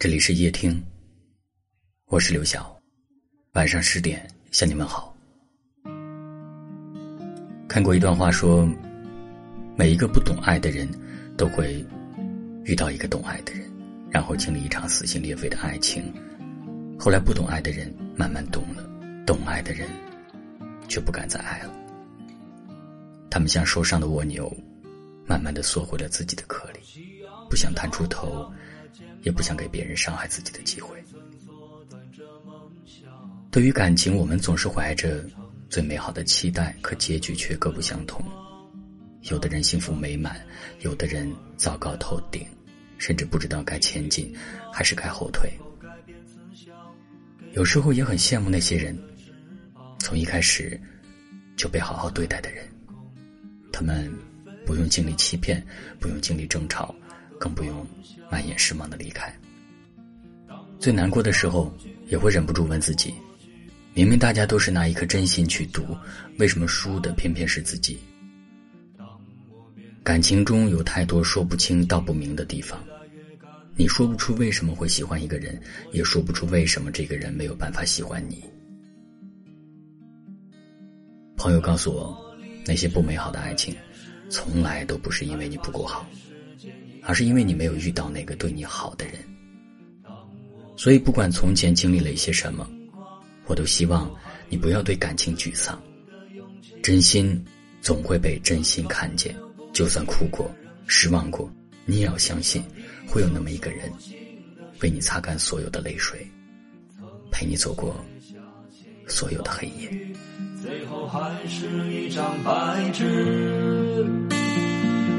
这里是夜听，我是刘晓，晚上十点向你们好。看过一段话，说每一个不懂爱的人，都会遇到一个懂爱的人，然后经历一场撕心裂肺的爱情。后来不懂爱的人慢慢懂了，懂爱的人却不敢再爱了。他们像受伤的蜗牛，慢慢的缩回了自己的壳里，不想探出头。也不想给别人伤害自己的机会。对于感情，我们总是怀着最美好的期待，可结局却各不相同。有的人幸福美满，有的人糟糕透顶，甚至不知道该前进还是该后退。有时候也很羡慕那些人，从一开始就被好好对待的人。他们不用经历欺骗，不用经历争吵。更不用满眼失望的离开。最难过的时候，也会忍不住问自己：明明大家都是拿一颗真心去读，为什么输的偏偏是自己？感情中有太多说不清道不明的地方，你说不出为什么会喜欢一个人，也说不出为什么这个人没有办法喜欢你。朋友告诉我，那些不美好的爱情，从来都不是因为你不够好。而是因为你没有遇到那个对你好的人，所以不管从前经历了一些什么，我都希望你不要对感情沮丧。真心总会被真心看见，就算哭过、失望过，你也要相信，会有那么一个人，为你擦干所有的泪水，陪你走过所有的黑夜。最后还是一张白纸。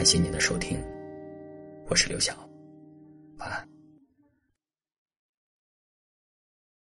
感谢您的收听，我是刘晓，晚安。